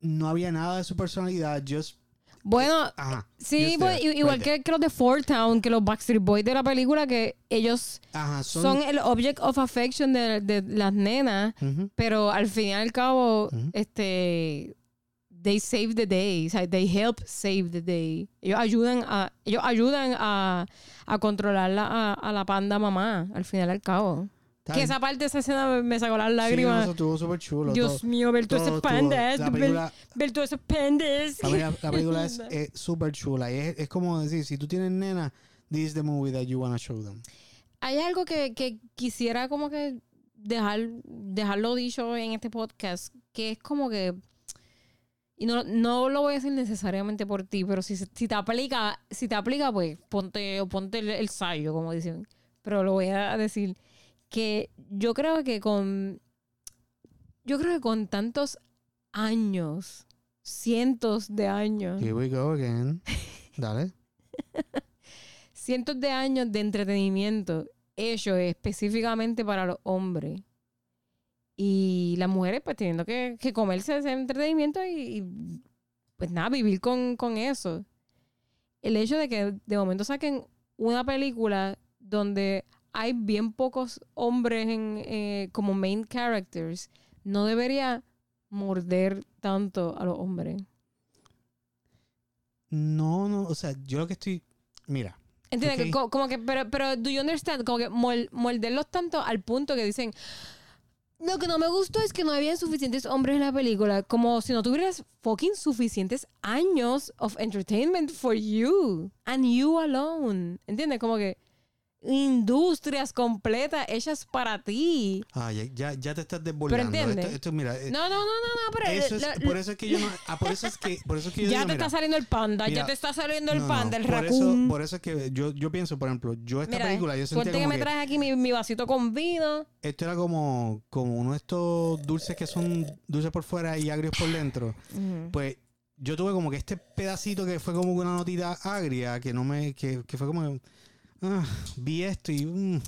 no había nada de su personalidad, just, Bueno, ajá. sí, pues, igual que, que los de Fort Town, que los Backstreet Boys de la película, que ellos. Ajá, son, son, el object of affection de, de las nenas, pero al fin y al cabo, este, they save the day, o sea, they help save the day. Ellos ayudan a, ellos ayudan a, a controlar la- a, a la panda mamá, al final y al cabo. Que esa parte de esa escena me- sacó las Sí, lágrimas. eso estuvo súper chulo. Dios todo- mío, ver todos todo esos pandas, ver, todos esos pandas. la, película- la película es eh, súper chula. Y es, es como decir, si tú tienes nena, this is the movie that you wanna show them. Hay algo que, que quisiera como que dejar, dejarlo dicho en este podcast, que es como que, y no, no lo voy a decir necesariamente por ti, pero si, si te aplica, si te aplica, pues ponte, o ponte el, el sayo, como dicen. Pero lo voy a decir que yo creo que con, yo creo que con tantos años, cientos de años, Here we go again. Dale. cientos de años de entretenimiento hecho específicamente para los hombres. Y las mujeres pues teniendo que, que comerse ese entretenimiento y, y, pues nada, vivir con, con eso. El hecho de que de momento saquen una película donde hay bien pocos hombres en, eh, como main characters, no debería morder tanto a los hombres. No, no, o sea, yo lo que estoy. Mira, ¿Entiendes? Ok. Que co- Como, que, pero, pero, do you understand? Como que mol- morderlos tanto al punto que dicen, lo que no me gustó es que no había suficientes hombres en la película. Como si no tuvieras fucking suficientes años of entertainment for you. And you alone. ¿Entiendes? Como que industrias completas hechas para ti. ah, ya, ya, ya te estás desbordando. Esto, esto, mira, eh, No, no, no, no, no, pero... eso es, lo- por eso es que yo no. Ah, por eso es que, por eso es que yo ya digo, te mira, está saliendo el panda, mira, ya te está saliendo el no, panda, el por raccoon. Eso, por eso es que yo, yo pienso, por ejemplo, yo esta Mira, película, yo sentía que me traes aquí mi, mi vasito con vino. esto era como, como uno de estos dulces que son dulces por fuera y agrios por dentro. Pues yo tuve como que este pedacito que fue como una notita agria, que no me, que, que fue como, ah, vi esto y, mm.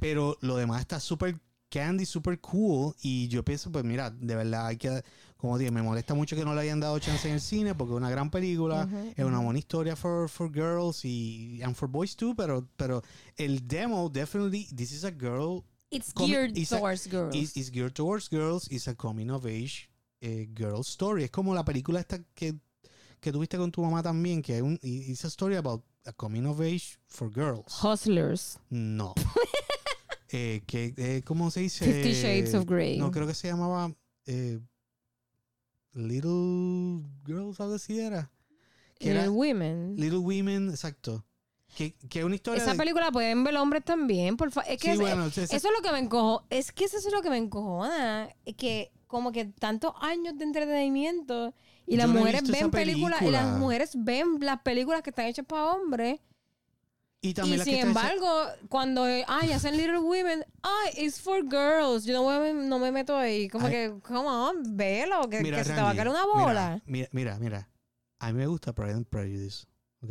pero lo demás está súper candy, súper cool y yo pienso, pues mira, de verdad hay que, como dije, me molesta mucho que no le hayan dado chance en el cine porque es una gran película, Ujú, es una buena historia for, for girls y and for boys too, pero, pero el demo definitely, this is a girl It's geared it's a- towards girls. is, is geared towards girls, is a coming of age eh, girl story. Es como la película esta que, que tuviste con tu mamá también, que es un, it's a story about a coming of age for girls. Hustlers. No. eh, que, eh, ¿cómo se dice? Fifty Shades of Grey. No, creo que se llamaba eh, Little Girls, algo así era. Que era Little Women. Little Women, exacto. Que, que una historia Esa de- película pueden ver hombres también, por favor. Es que Sí, es- bueno, eso es lo que me encojo. Es que eso es lo que me encojona. Es que como que tantos años de entretenimiento y las mujeres ven películas y las mujeres ven las películas que están hechas para hombres y también y la que sin hecha- embargo cuando ay hacen Little Women ay it's for girls yo no me, no me meto ahí como Ay. que come on velo que, Mira, que se te va a caer una bola Mira, mira, mira. A mí me gusta Pride and Prejudice, ¿ok?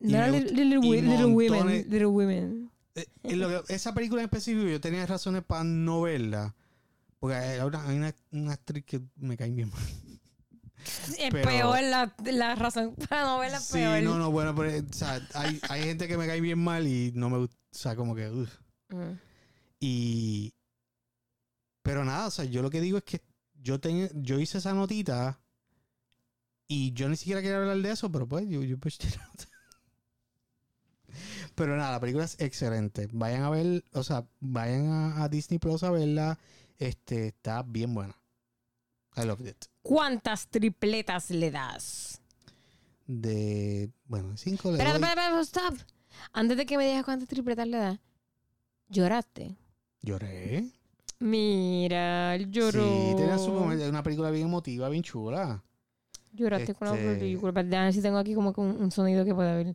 y no Little, Little y Little Women Little Women Eh, en lo que- esa película en específico yo tenía razones para no verla. Porque hay una, hay una, una actriz que me cae bien mal. es Pero- peor la, la razón para no verla es Sí, peor no, no, bueno, pero o sea, hay, hay gente que me cae bien mal y no me gusta, o sea, como que... Mm. Y... Pero nada, o sea, yo lo que digo es que yo, ten- yo hice esa notita y yo ni siquiera quería hablar de eso, pero pues yo, yo pushed it out. Pero nada, la película es excelente. Vayan a ver, o sea, vayan a, a Disney Plus a verla. Este, está bien buena. I loved it. ¿cuántas tripletas le das? De, bueno, cinco le doy. espérate espérate stop antes de que me digas cuántas tripletas le das lloraste Lloré. mira él lloró Sí, tenía su momento. Una película bien emotiva, bien chula. Lloraste con la Este- película. Ver si tengo aquí como que un, un sonido que pueda ver.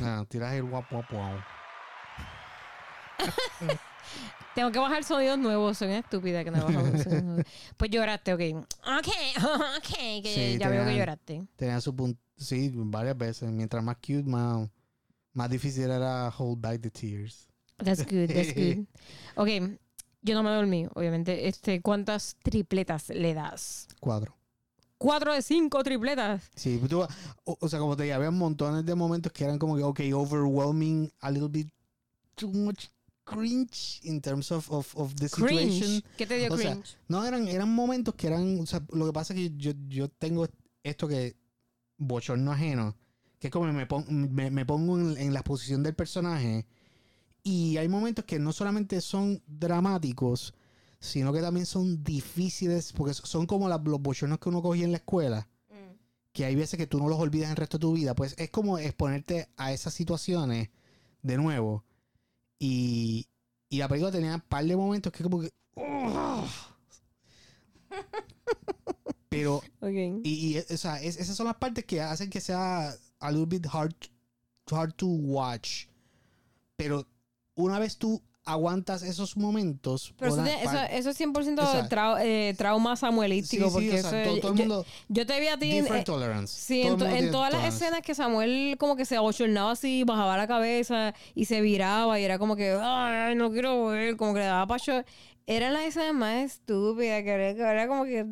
Ah, tiras el guapo guapo. Tengo que bajar sonidos nuevos. Soy una estúpida que no he bajado sonidos nuevos. Pues lloraste, ok. Ok, ok. Que Sí, ya veo que lloraste. Tenía su punto. Sí, varias veces. Mientras más cute, más, más difícil era hold back the tears. That's good, that's good. Ok, yo no me dormí, obviamente. Este, ¿Cuántas tripletas le das? Cuatro. Cuatro de cinco tripletas. Sí, tú- o, o sea, como te dije, había montones de momentos que eran como que, ok, overwhelming, a little bit too much cringe in terms of, of, of the situation. Cringe. ¿Qué te dio O sea, cringe? No, eran, eran momentos que eran, o sea, lo que pasa es que yo, yo tengo esto que, bochorno ajeno, que es como me, pon- me, me pongo en, en la posición del personaje y hay momentos que no solamente son dramáticos, sino que también son difíciles, porque son como la- los bochornos que uno cogía en la escuela, Mm. que hay veces que tú no los olvidas el resto de tu vida, pues es como exponerte a esas situaciones de nuevo. Y, y la película tenía un par de momentos que como que... Pero, Ok. y, y, o sea, es- esas son las partes que hacen que sea a little bit hard, hard to watch. Pero una vez tú aguantas esos momentos... Pero eso, eso, eso es 100% Exacto. trau- eh, trauma Sí, samuelístico. sí, porque eso- todo, todo el yo, mundo... yo te vi a ti en, Different eh, tolerance. Sí, Todo en, todas las escenas que Samuel como que se abochornaba así, bajaba la cabeza y se viraba y era como que, ay, no quiero ver, como que le daba pacho. Eran las escenas más estúpidas, que era, que era como que,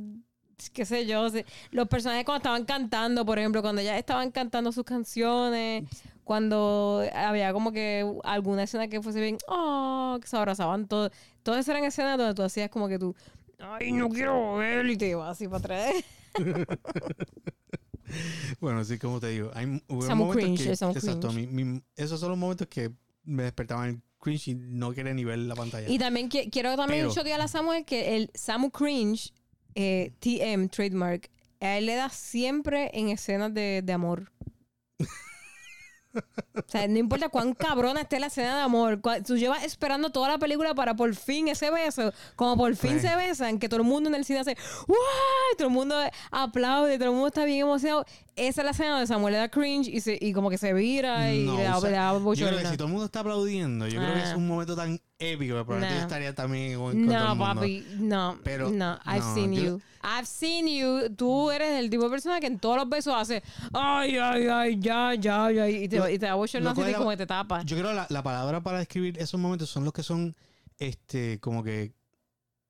qué sé yo, los personajes cuando estaban cantando, por ejemplo, cuando ya estaban cantando sus canciones, cuando había como que alguna escena que fuese bien, oh, que se abrazaban todos. Todas eran escenas donde tú hacías como que tú, ay, no quiero ver y te ibas así para atrás. Bueno, sí, como te digo, hay momentos cringe, que, exacto, cringe. mi- mi- esos son los momentos que me despertaban el cringe y no quería ni ver la pantalla. Y también qui- quiero también chotear a Samuel que el Samu Cringe, eh, TM, trademark, a él le da siempre en escenas de, de amor. O sea, no importa cuán cabrona esté la escena de amor, cua- tú llevas esperando toda la película para por fin ese beso, como por fin Sí. se besan, que todo el mundo en el cine hace ¡Wow! Todo el mundo aplaude, todo el mundo está bien emocionado. Esa es la escena donde Samuel le da cringe y, se, y como que se vira y No, le da, o sea, le da yo creo que bochorno. si todo el mundo está aplaudiendo, yo creo que es Ah. un momento tan épico Nah. yo estaría también todo No, el mundo. papi, no. Pero, no, I've no, seen yo- you. I've seen you. Tú eres el tipo de persona que en todos los besos hace ay, ay, ay, ya, ya, ya. Y te, Lo- y te lo así cual y como que te tapa. Yo creo la, la palabra para describir esos momentos son los que son este como que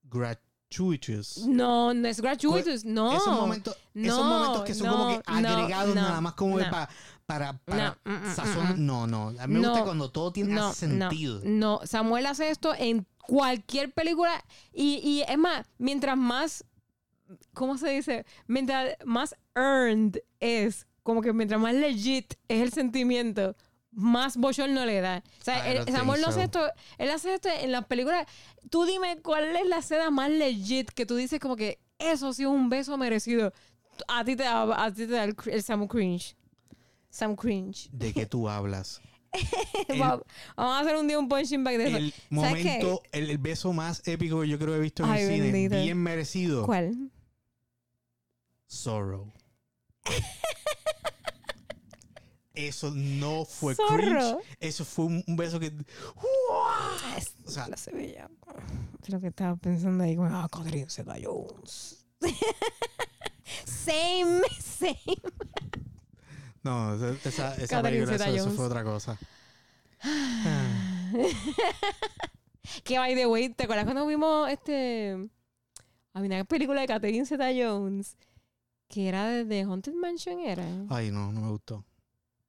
gratuitous. No, no es gratuitous. No. esos momentos, esos no, momentos que son como que no, no, agregados no, nada más como que no. pa- para para No, mm, mm, sazón. mm, No, no. A mí me No. gusta cuando todo tiene no, sentido. No, Samuel hace esto en cualquier película y, y es más, mientras más, ¿cómo se dice? Mientras más earned es, como que mientras más legit es el sentimiento, más bochorno le da. O sea, don't Samuel no hace esto, él hace esto en las películas. Tú dime cuál es la escena más legit que tú dices como que eso sí es un beso merecido. A ti te da, a ti te da el, el Sam Cringe. Sam Cringe. ¿De qué tú hablas? El- Vamos a hacer un día un punching bag de eso. El momento, el, el beso más épico que yo creo que he visto en Ay, el cine, bendito. bien merecido. ¿Cuál? Sorrow. Eso no fue Zorro. cringe. Eso fue un, un beso que. Es O sea, la sevilla. Lo que estaba pensando ahí. Como, ah, Catherine Zeta Jones. same, same. No, esa, esa, película, eso, fue otra cosa. Ah, Que by the way, ¿te acuerdas cuando vimos este. Había una película de Catherine Zeta Jones que era de The Haunted Mansion, era. Ay, no, no me gustó.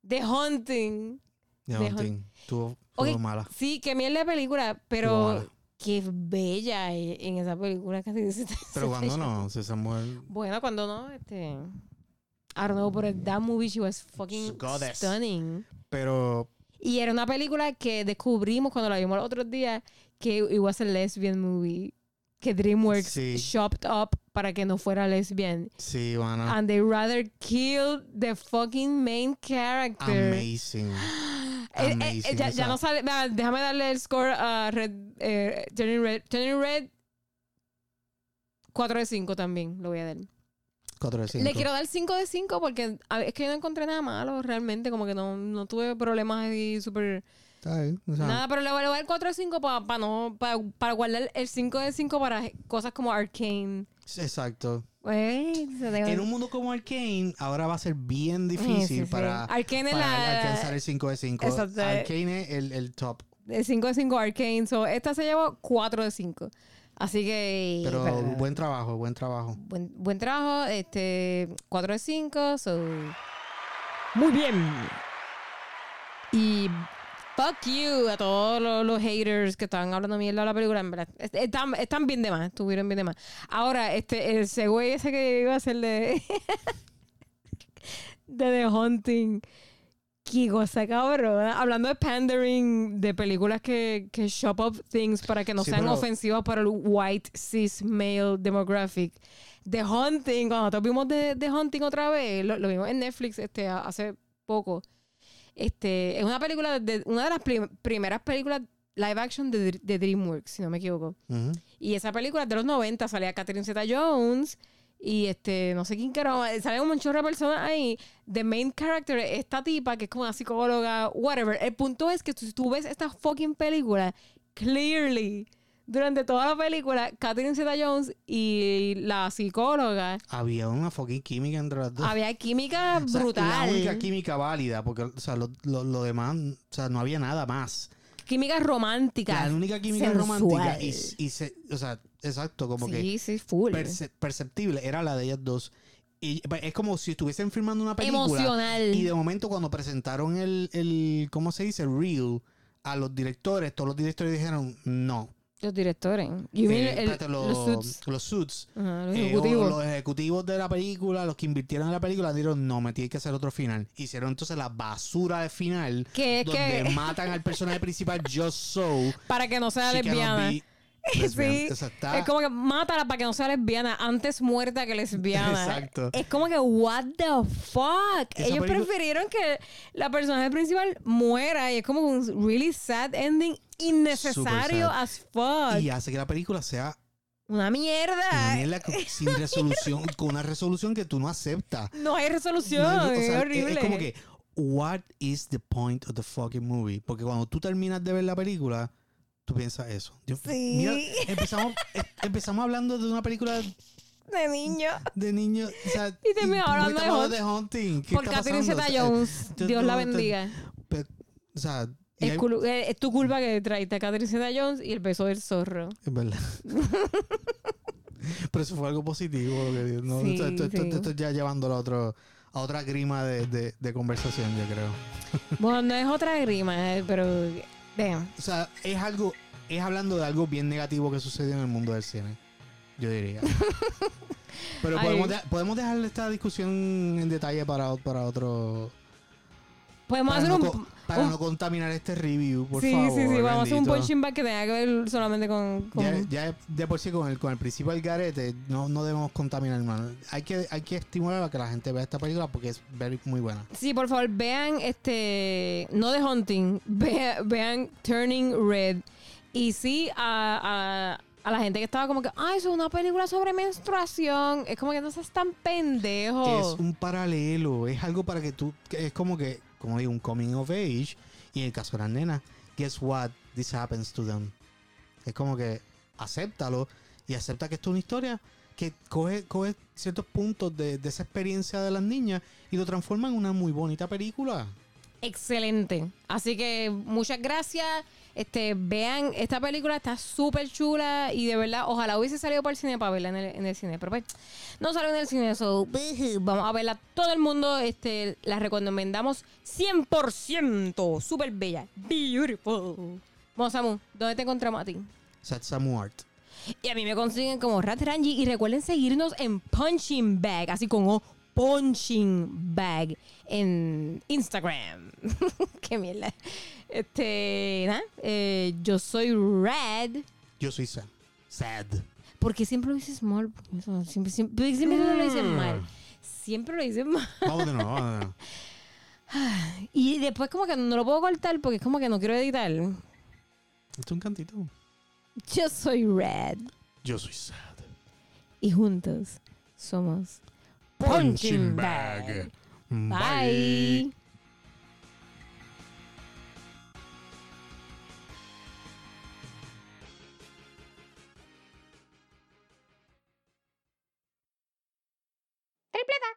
The Haunting. The Haunting. Estuvo, Ok, estuvo mala. Sí, que mierda de película, pero qué bella e- en esa película Catherine Zeta Pero cuando no, si Samuel. Bueno, cuando no, este. I don't know, but that movie she was fucking Goddess. stunning. Pero Y era una película que descubrimos cuando la vimos los otros días que it was a lesbian movie. Que DreamWorks Sí. shopped up para que no fuera lesbian. sí, bueno. And they rather kill the fucking main character. Amazing. Eh, eh, eh, ya, no sale. Déjame darle el score a Red. Eh, Turning Red. Turning Red. 4 de 5 también lo voy a dar. 4 de 5. Le quiero dar 5 de 5 porque a ver, es que yo no encontré nada malo realmente. Como que no, no tuve problemas ahí súper. O sea, Nada, pero le voy a dar 4 de 5 para no, pa- para guardar el 5 de 5 para cosas como Arcane. Exacto. Se debe- En un mundo como Arcane, ahora va a ser bien Sí, difícil sí, sí. para, Arcane es para la- alcanzar el 5 de 5. Exacto. Arcane es el, el top. el 5 de 5 Arcane. So, esta se llevó 4 de 5. Así que. Pero pero- buen trabajo, buen trabajo. buen, buen trabajo. Este, 4 de 5. So. Muy bien. Y fuck you a todos los, los haters que estaban hablando mierda de la película. En verdad, est- están, están bien de más. Estuvieron bien de más. Ahora, este, el segue ese que iba a ser de. de The Hunting. Qué cosa cabrón. Hablando de pandering, de películas que, que shop up things para que no Sí, sean pero- ofensivas para el white cis male demographic. The Hunting, cuando nosotros vimos The, The Hunting otra vez, lo, lo vimos en Netflix este, hace poco. Este, es una película, de, una de las prim- primeras películas live action de, de DreamWorks, si no me equivoco. Y esa película es de los 90, salía Catherine Zeta Jones y este, no sé quién carajo, salen un chorro de personas ahí. The main character es esta tipa que es como una psicóloga, whatever. El punto es que si tú ves esta fucking película, clearly, durante toda la película, Catherine Zeta Jones y la psicóloga, Había una fucking química entre las dos. había química O sea, brutal. La única química válida, porque o sea, lo, lo- lo demás, o sea, no había nada más. Química romántica. La única química sensual. romántica y, y se, o sea, exacto, como que sí, sí, full. perce- perceptible era la de ellas dos. Y pues, es como si estuviesen filmando una película. Emocional. Y de momento cuando presentaron el, el ¿cómo se dice? El reel a los directores, todos los directores dijeron, no. Los directores. You mean Eh, el- espérate, los, los, suits. los suits. Los Eh, ejecutivos. los ejecutivos de la película, los que invirtieron en la película, dijeron, no, me tiene que hacer otro final. Hicieron entonces la basura de final, es donde matan al personaje principal just so para que no sea lesbiana. Sí, es como que mátala para que no sea lesbiana, antes muerta que lesbiana. Exacto. Es como que, what the fuck? Esa Ellos película- prefirieron que la personaje principal muera y es como un really sad ending innecesario sad. as fuck. y hace que la película sea Una mierda. una mierda sin resolución, con una resolución que tú no aceptas. No hay resolución, No hay- o es sea, horrible. Es como que, what is the point of the fucking movie? Porque cuando tú terminas de ver la película, tú piensas eso. Yo- Sí. mira, empezamos, em- empezamos hablando de una película de niño. de niños. O sea, Y terminamos ¿por qué hablando de Hunt- de Hunting. ¿Qué Por Catherine? Zeta Jones. yo- Dios yo la te- bendiga. o sea, y Es, hay- cul- eh, es tu culpa que traiste a Catherine Zeta Jones y el beso del zorro. Es verdad. Pero eso fue algo positivo. Lo que digo, ¿no? Sí, esto, esto- esto- sí. esto ya llevándolo a, otro, a otra grima de, de- de conversación, yo creo. Bueno, no es otra grima, eh, pero. Damn. O sea, es algo, es hablando de algo bien negativo que sucedió en el mundo del cine. Yo diría. Pero podemos, de- podemos dejar esta discusión en detalle para, para otro. Podemos para hacer no un. Para Un- no contaminar este review, por sí, favor. sí, sí, vamos a hacer un punching bag que tenga que ver solamente con... con- Ya, ya de por sí con el, con el principio del garete no, no debemos contaminar, hermano. Hay que, hay que estimular a que la gente vea esta película porque es very- muy buena. Sí, por favor, vean este. No de Hunting, ve- vean Turning Red. Y sí, a, a, a la gente que estaba como que, ay, eso es una película sobre menstruación. Es como que no seas tan pendejo. Que es un paralelo, es algo para que tú, es como que, como digo, un coming of age. Y en el caso de las nenas, guess what? This happens to them. Es como que acéptalo y acepta que esto es una historia que coge, coge ciertos puntos de, de esa experiencia de las niñas y lo transforma en una muy bonita película. Excelente. Así que muchas gracias. Este, vean, esta película está súper chula y de verdad, ojalá hubiese salido para el cine para verla en el, en el cine. Pero pues, no salió en el cine, so, vamos a verla todo el mundo. Este, la recomendamos 100%. Súper bella. Beautiful. Vamos, Samu, ¿dónde te encontramos a ti? Satsamu Art. Y a mí me consiguen como Rat Rangi. Y recuerden seguirnos en Punching Bag, así como Punching Bag en Instagram. Qué mierda. Este, nada, eh, yo soy Red. Yo soy Sad. Sad. Porque siempre lo dices mal. Eso, Siempre, siempre, siempre lo dices mal. Siempre lo dices mal. Vamos de nuevo, vamos de nuevo. Y después como que no lo puedo cortar porque es como que no quiero editar. Es un cantito. Yo soy Red. Yo soy Sad. Y juntos somos punching bag. Bye. Bye. triple da.